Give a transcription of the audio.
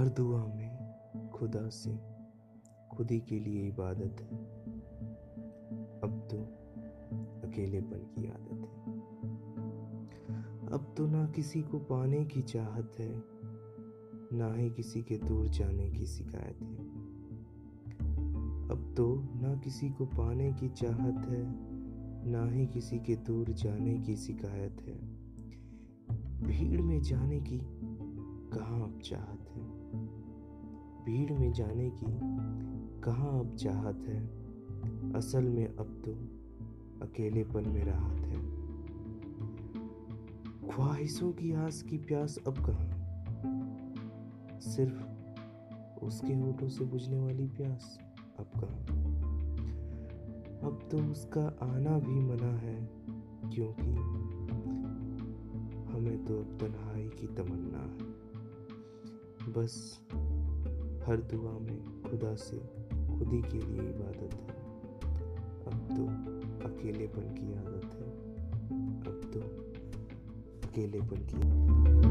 दुआ में खुदा से खुद ही के लिए इबादत है। अब तो अकेलेपन की आदत है। अब तो ना किसी को पाने की चाहत है, ना ही किसी के दूर जाने की शिकायत है। अब तो ना किसी को पाने की चाहत है, ना ही किसी के दूर जाने की शिकायत है। भीड़ में जाने की कहाँ अब चाहत है? भीड़ में जाने की कहाँ अब चाहत है? असल में अब तो अकेलेपन में राहत है। ख्वाहिशों की आस की प्यास अब कहाँ? सिर्फ़ उसके होठों से बुझने वाली प्यास अब कहाँ? अब तो उसका आना भी मना है, क्योंकि हमें तो अब तन्हाई की तमन्ना है। बस हर दुआ में खुदा से खुद ही के लिए इबादत है। अब तो अकेलेपन की आदत है। अब तो अकेलेपन की